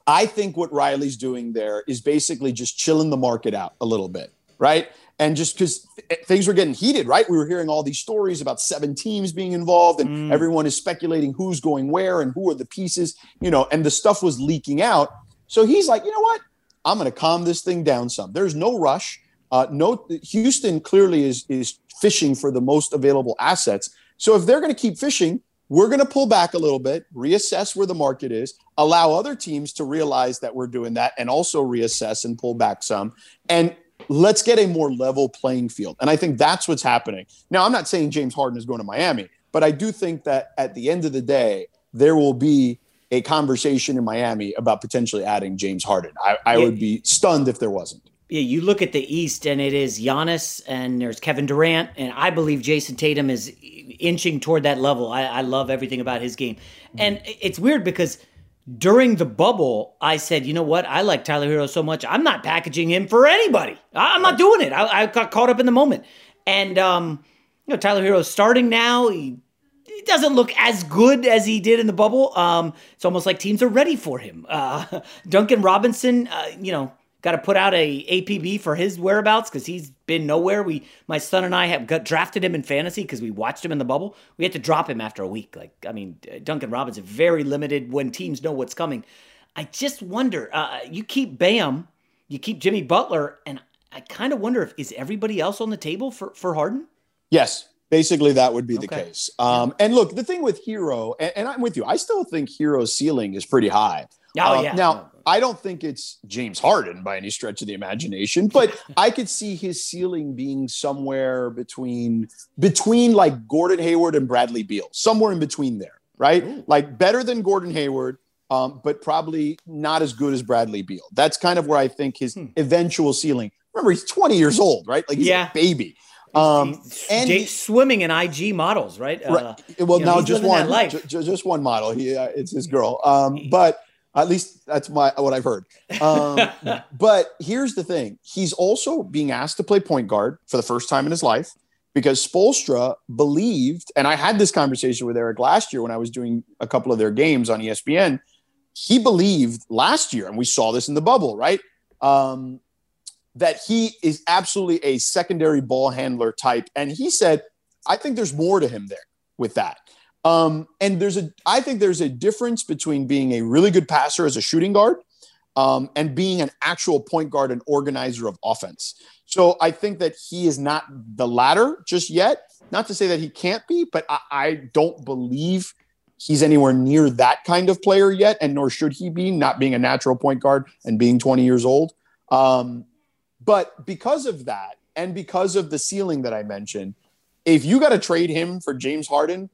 I think what Riley's doing there is basically just chilling the market out a little bit, right? And just because things were getting heated, right? We were hearing all these stories about seven teams being involved, and mm. everyone is speculating who's going where and who are the pieces, you know, and the stuff was leaking out. So he's like, you know what? I'm going to calm this thing down some. There's no rush. Uh, no, Houston clearly is is fishing for the most available assets. So if they're going to keep fishing, we're going to pull back a little bit, reassess where the market is, allow other teams to realize that we're doing that and also reassess and pull back some. And let's get a more level playing field. And I think that's what's happening. Now, I'm not saying James Harden is going to Miami, but I do think that at the end of the day, there will be a conversation in Miami about potentially adding James Harden. I, I yeah. would be stunned if there wasn't. Yeah, you look at the East, and it is Giannis, and there's Kevin Durant, and I believe Jayson Tatum is inching toward that level. I, I love everything about his game, and it's weird because during the bubble, I said, you know what? I like Tyler Herro so much, I'm not packaging him for anybody. I'm not doing it. I, I got caught up in the moment, and um, you know, Tyler Herro's starting now. He, he doesn't look as good as he did in the bubble. Um, it's almost like teams are ready for him. Uh, Duncan Robinson, uh, you know got to put out a APB for his whereabouts because he's been nowhere. We, my son and I have got drafted him in fantasy because we watched him in the bubble. We had to drop him after a week. Like, I mean, Duncan Robinson very limited when teams know what's coming. I just wonder. Uh, you keep Bam, you keep Jimmy Butler, and I kind of wonder if is everybody else on the table for for Harden. Yes, basically that would be the okay. case. Um, and look, the thing with Herro, and, and, I'm with you. I still think Herro's ceiling is pretty high. Oh uh, yeah. Now I don't think it's James Harden by any stretch of the imagination, but I could see his ceiling being somewhere between between like Gordon Hayward and Bradley Beal, somewhere in between there. right? Ooh. Like better than Gordon Hayward, um, but probably not as good as Bradley Beal. That's kind of where I think his hmm. eventual ceiling. Remember, he's 20 years old, right? Like he's yeah. a baby. Um, and he, swimming in IG models, right? right. Uh, well, now just one, j- just one model. He, uh, it's his girl. Um, but at least that's my what I've heard. Um, but here's the thing: he's also being asked to play point guard for the first time in his life because Spoelstra believed, and I had this conversation with Eric last year when I was doing a couple of their games on ESPN. He believed last year, and we saw this in the bubble, right? Um, that he is absolutely a secondary ball handler type, and he said, "I think there's more to him there with that." Um, and there's a, I think there's a difference between being a really good passer as a shooting guard um, and being an actual point guard and organizer of offense. So I think that he is not the latter just yet. Not to say that he can't be, but I, I don't believe he's anywhere near that kind of player yet, and nor should he be, not being a natural point guard and being 20 years old. Um, but because of that, and because of the ceiling that I mentioned, if you got to trade him for James Harden,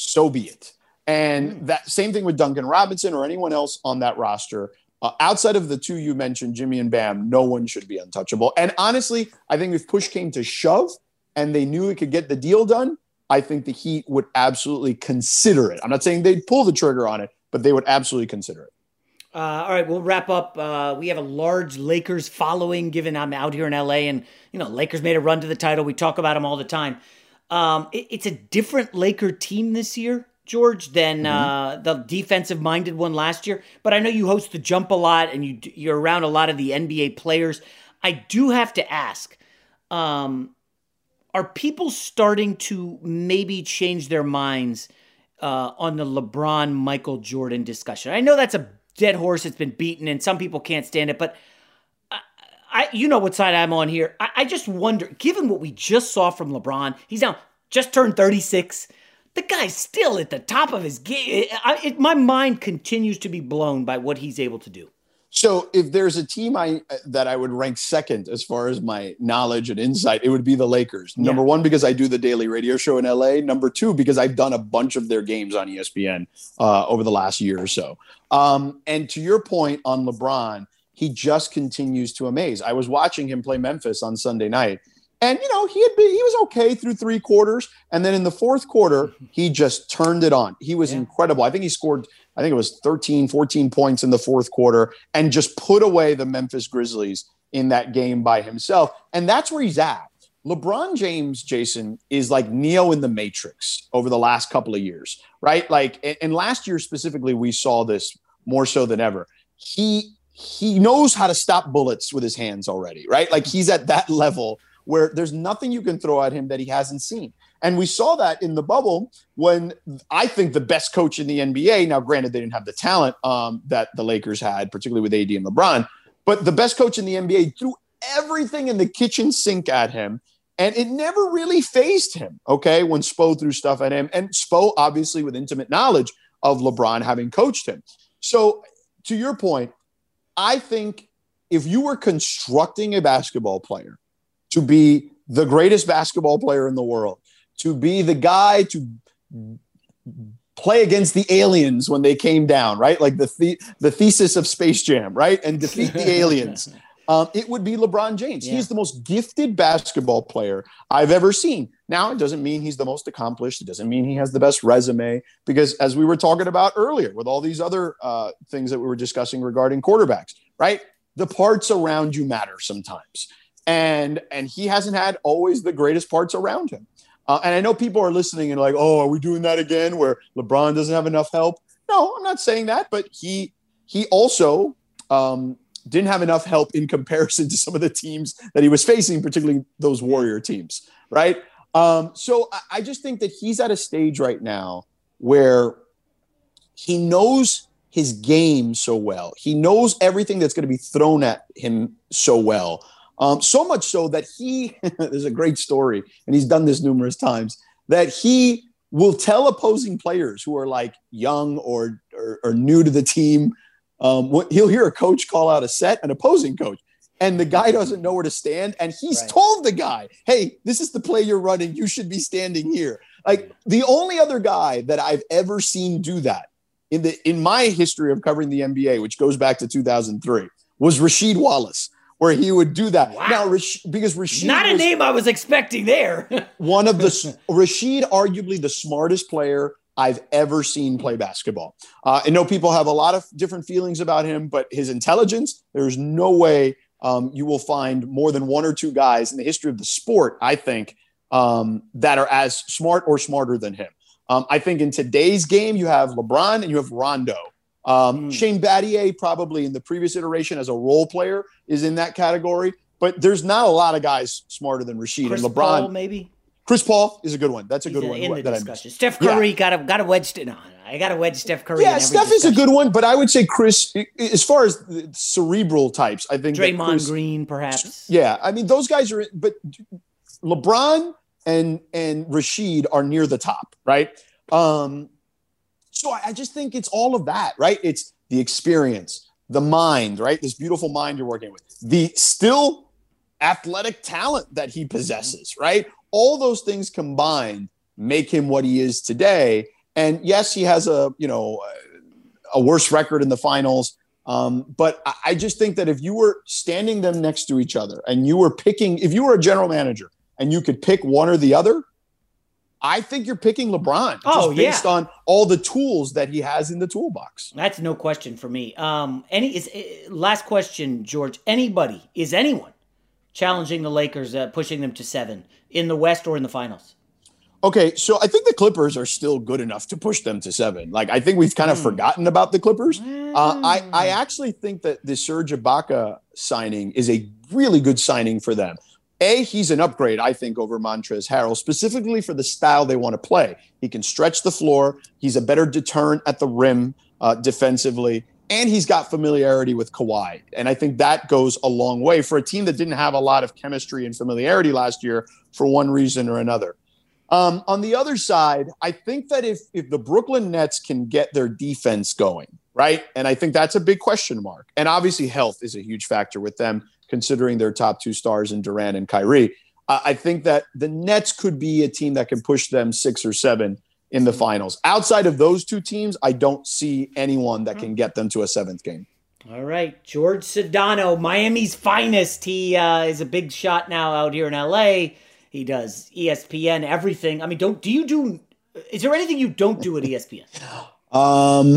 so be it. And mm. that same thing with Duncan Robinson or anyone else on that roster. Uh, outside of the two you mentioned, Jimmy and Bam, no one should be untouchable. And honestly, I think if push came to shove and they knew it could get the deal done, I think the Heat would absolutely consider it. I'm not saying they'd pull the trigger on it, but they would absolutely consider it. Uh, all right, we'll wrap up. Uh, we have a large Lakers following, given I'm out here in LA, and you know, Lakers made a run to the title. We talk about them all the time. Um, it, it's a different Laker team this year, George, than mm-hmm. uh, the defensive minded one last year. But I know you host the jump a lot and you you're around a lot of the NBA players. I do have to ask. Um, are people starting to maybe change their minds uh, on the LeBron Michael Jordan discussion? I know that's a dead horse; it's been beaten, and some people can't stand it. But I, you know what side I'm on here. I, I just wonder, given what we just saw from LeBron, he's now just turned 36. The guy's still at the top of his game. my mind continues to be blown by what he's able to do. So, if there's a team I that I would rank second as far as my knowledge and insight, it would be the Lakers. Yeah. Number one, because I do the daily radio show in LA. Number two, because I've done a bunch of their games on ESPN uh, over the last year or so. Um, and to your point on LeBron, he just continues to amaze. I was watching him play Memphis on Sunday night. And you know, he had been he was okay through three quarters. And then in the fourth quarter, he just turned it on. He was yeah. incredible. I think he scored, I think it was 13, 14 points in the fourth quarter and just put away the Memphis Grizzlies in that game by himself. And that's where he's at. LeBron James, Jason, is like Neo in the Matrix over the last couple of years, right? Like, and last year specifically, we saw this more so than ever. He he knows how to stop bullets with his hands already, right? Like he's at that level where there's nothing you can throw at him that he hasn't seen. And we saw that in the bubble when I think the best coach in the NBA, now granted, they didn't have the talent um, that the Lakers had, particularly with AD and LeBron, but the best coach in the NBA threw everything in the kitchen sink at him. And it never really fazed him, okay, when Spo threw stuff at him. And Spo, obviously, with intimate knowledge of LeBron having coached him. So, to your point, I think if you were constructing a basketball player to be the greatest basketball player in the world, to be the guy to play against the aliens when they came down, right? Like the the, the thesis of Space Jam, right? And defeat the aliens. Um, it would be LeBron James. Yeah. He's the most gifted basketball player I've ever seen. Now, it doesn't mean he's the most accomplished. It doesn't mean he has the best resume, because as we were talking about earlier, with all these other uh, things that we were discussing regarding quarterbacks, right? The parts around you matter sometimes, and and he hasn't had always the greatest parts around him. Uh, and I know people are listening and like, oh, are we doing that again? Where LeBron doesn't have enough help? No, I'm not saying that, but he he also um, didn't have enough help in comparison to some of the teams that he was facing, particularly those Warrior teams, right? Um, so I, I just think that he's at a stage right now where he knows his game so well. He knows everything that's going to be thrown at him so well. Um, so much so that he, there's a great story, and he's done this numerous times, that he will tell opposing players who are like young or, or, or new to the team um, he'll hear a coach call out a set, an opposing coach, and the guy doesn't know where to stand. And he's right. told the guy, hey, this is the play you're running. You should be standing here. Like the only other guy that I've ever seen do that in the in my history of covering the NBA, which goes back to 2003, was Rasheed Wallace, where he would do that. Wow. Now, Rash- because Rasheed Not a name I was expecting there. one of the Rasheed, arguably the smartest player I've ever seen play basketball. Uh, I know people have a lot of different feelings about him, but his intelligence, there's no way um, you will find more than one or two guys in the history of the sport, I think, um, that are as smart or smarter than him. Um, I think in today's game, you have LeBron and you have Rondo. Um, Shane Battier, probably in the previous iteration as a role player, is in that category. But there's not a lot of guys smarter than Rasheed Chris and LeBron. Paul, maybe. Chris Paul is a good one. That's a He's good in, one in the that discussion. Steph Yeah. Curry got a got a wedge. No, I got a wedge. Steph Curry. in Yeah, Steph is a good one, but I would say Chris, as far as the cerebral types, I think Draymond Chris- Green, perhaps. Yeah, I mean those guys are, but LeBron and and Rasheed are near the top, right? Um, so I, I just think it's all of that, right? It's the experience, the mind, right? This beautiful mind you're working with, the still athletic talent that he possesses, right? All those things combined make him what he is today. And yes, he has a you know a worse record in the finals. Um, but I- just think that if you were standing them next to each other and you were picking, if you were a general manager and you could pick one or the other, I think you're picking LeBron Oh, just based yeah. on all the tools that he has in the toolbox. That's no question for me. Um, any is eh, last question, George. Anybody is anyone challenging the Lakers, uh, pushing them to seven in the West or in the finals? Okay, so I think the Clippers are still good enough to push them to seven. Like I think we've kind of Hmm. forgotten about the Clippers. Uh, I I actually think that the Serge Ibaka signing is a really good signing for them. A, he's an upgrade, I think, over Montrezl Harrell, specifically for the style they want to play. He can stretch the floor. He's a better deterrent at the rim uh, defensively, and he's got familiarity with Kawhi. And I think that goes a long way for a team that didn't have a lot of chemistry and familiarity last year for one reason or another. Um, on the other side, I think that if if the Brooklyn Nets can get their defense going, right, and I think that's a big question mark, and obviously health is a huge factor with them, considering their top two stars in Durant and Kyrie. I think that the Nets could be a team that can push them six or seven in the finals. Outside of those two teams, I don't see anyone that can get them to a seventh game. All right, George Sedano, Miami's finest. He uh, is a big shot now out here in LA. He does ESPN, everything. I mean, don't do you do? Is there anything you don't do at ESPN? Um,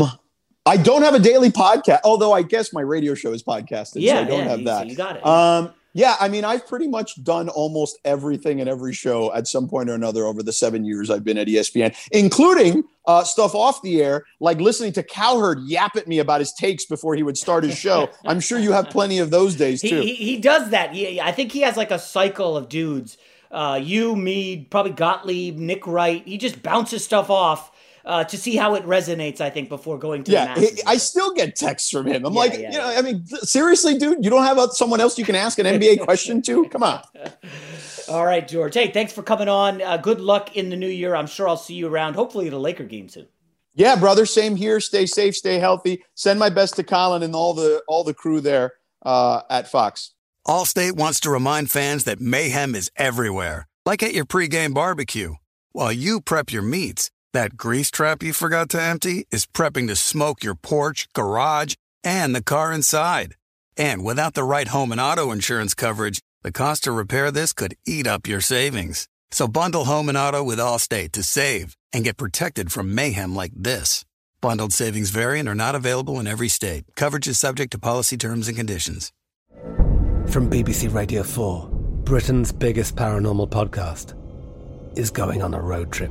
I don't have a daily podcast, although I guess my radio show is podcasted. so Yeah, I don't yeah, have so that. you got it. Um, yeah, I mean, I've pretty much done almost everything in every show at some point or another over the seven years I've been at ESPN, including uh, stuff off the air, like listening to Cowherd yap at me about his takes before he would start his show. I'm sure you have plenty of those days He, too. he, he does that. He, I think he has like a cycle of dudes. Uh, you, me, probably Gottlieb, Nick Wright. He just bounces stuff off uh, to see how it resonates. I think before going to yeah, masses. he- I still get texts from him. I'm Yeah, like, yeah, you know, I mean, seriously, dude, you don't have someone else you can ask an NBA question to? Come on. All right, George. Hey, thanks for coming on. Uh, good luck in the new year. I'm sure I'll see you around. Hopefully, at a Laker game soon. Yeah, brother. Same here. Stay safe. Stay healthy. Send my best to Colin and all the all the crew there uh, at Fox. Allstate wants to remind fans that mayhem is everywhere, like at your pregame barbecue. While you prep your meats, that grease trap you forgot to empty is prepping to smoke your porch, garage, and the car inside. And without the right home and auto insurance coverage, the cost to repair this could eat up your savings. So bundle home and auto with Allstate to save and get protected from mayhem like this. Bundled savings variant are not available in every state. Coverage is subject to policy terms and conditions. From BBC Radio 4, Britain's biggest paranormal podcast is going on a road trip.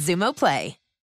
Xumo Play.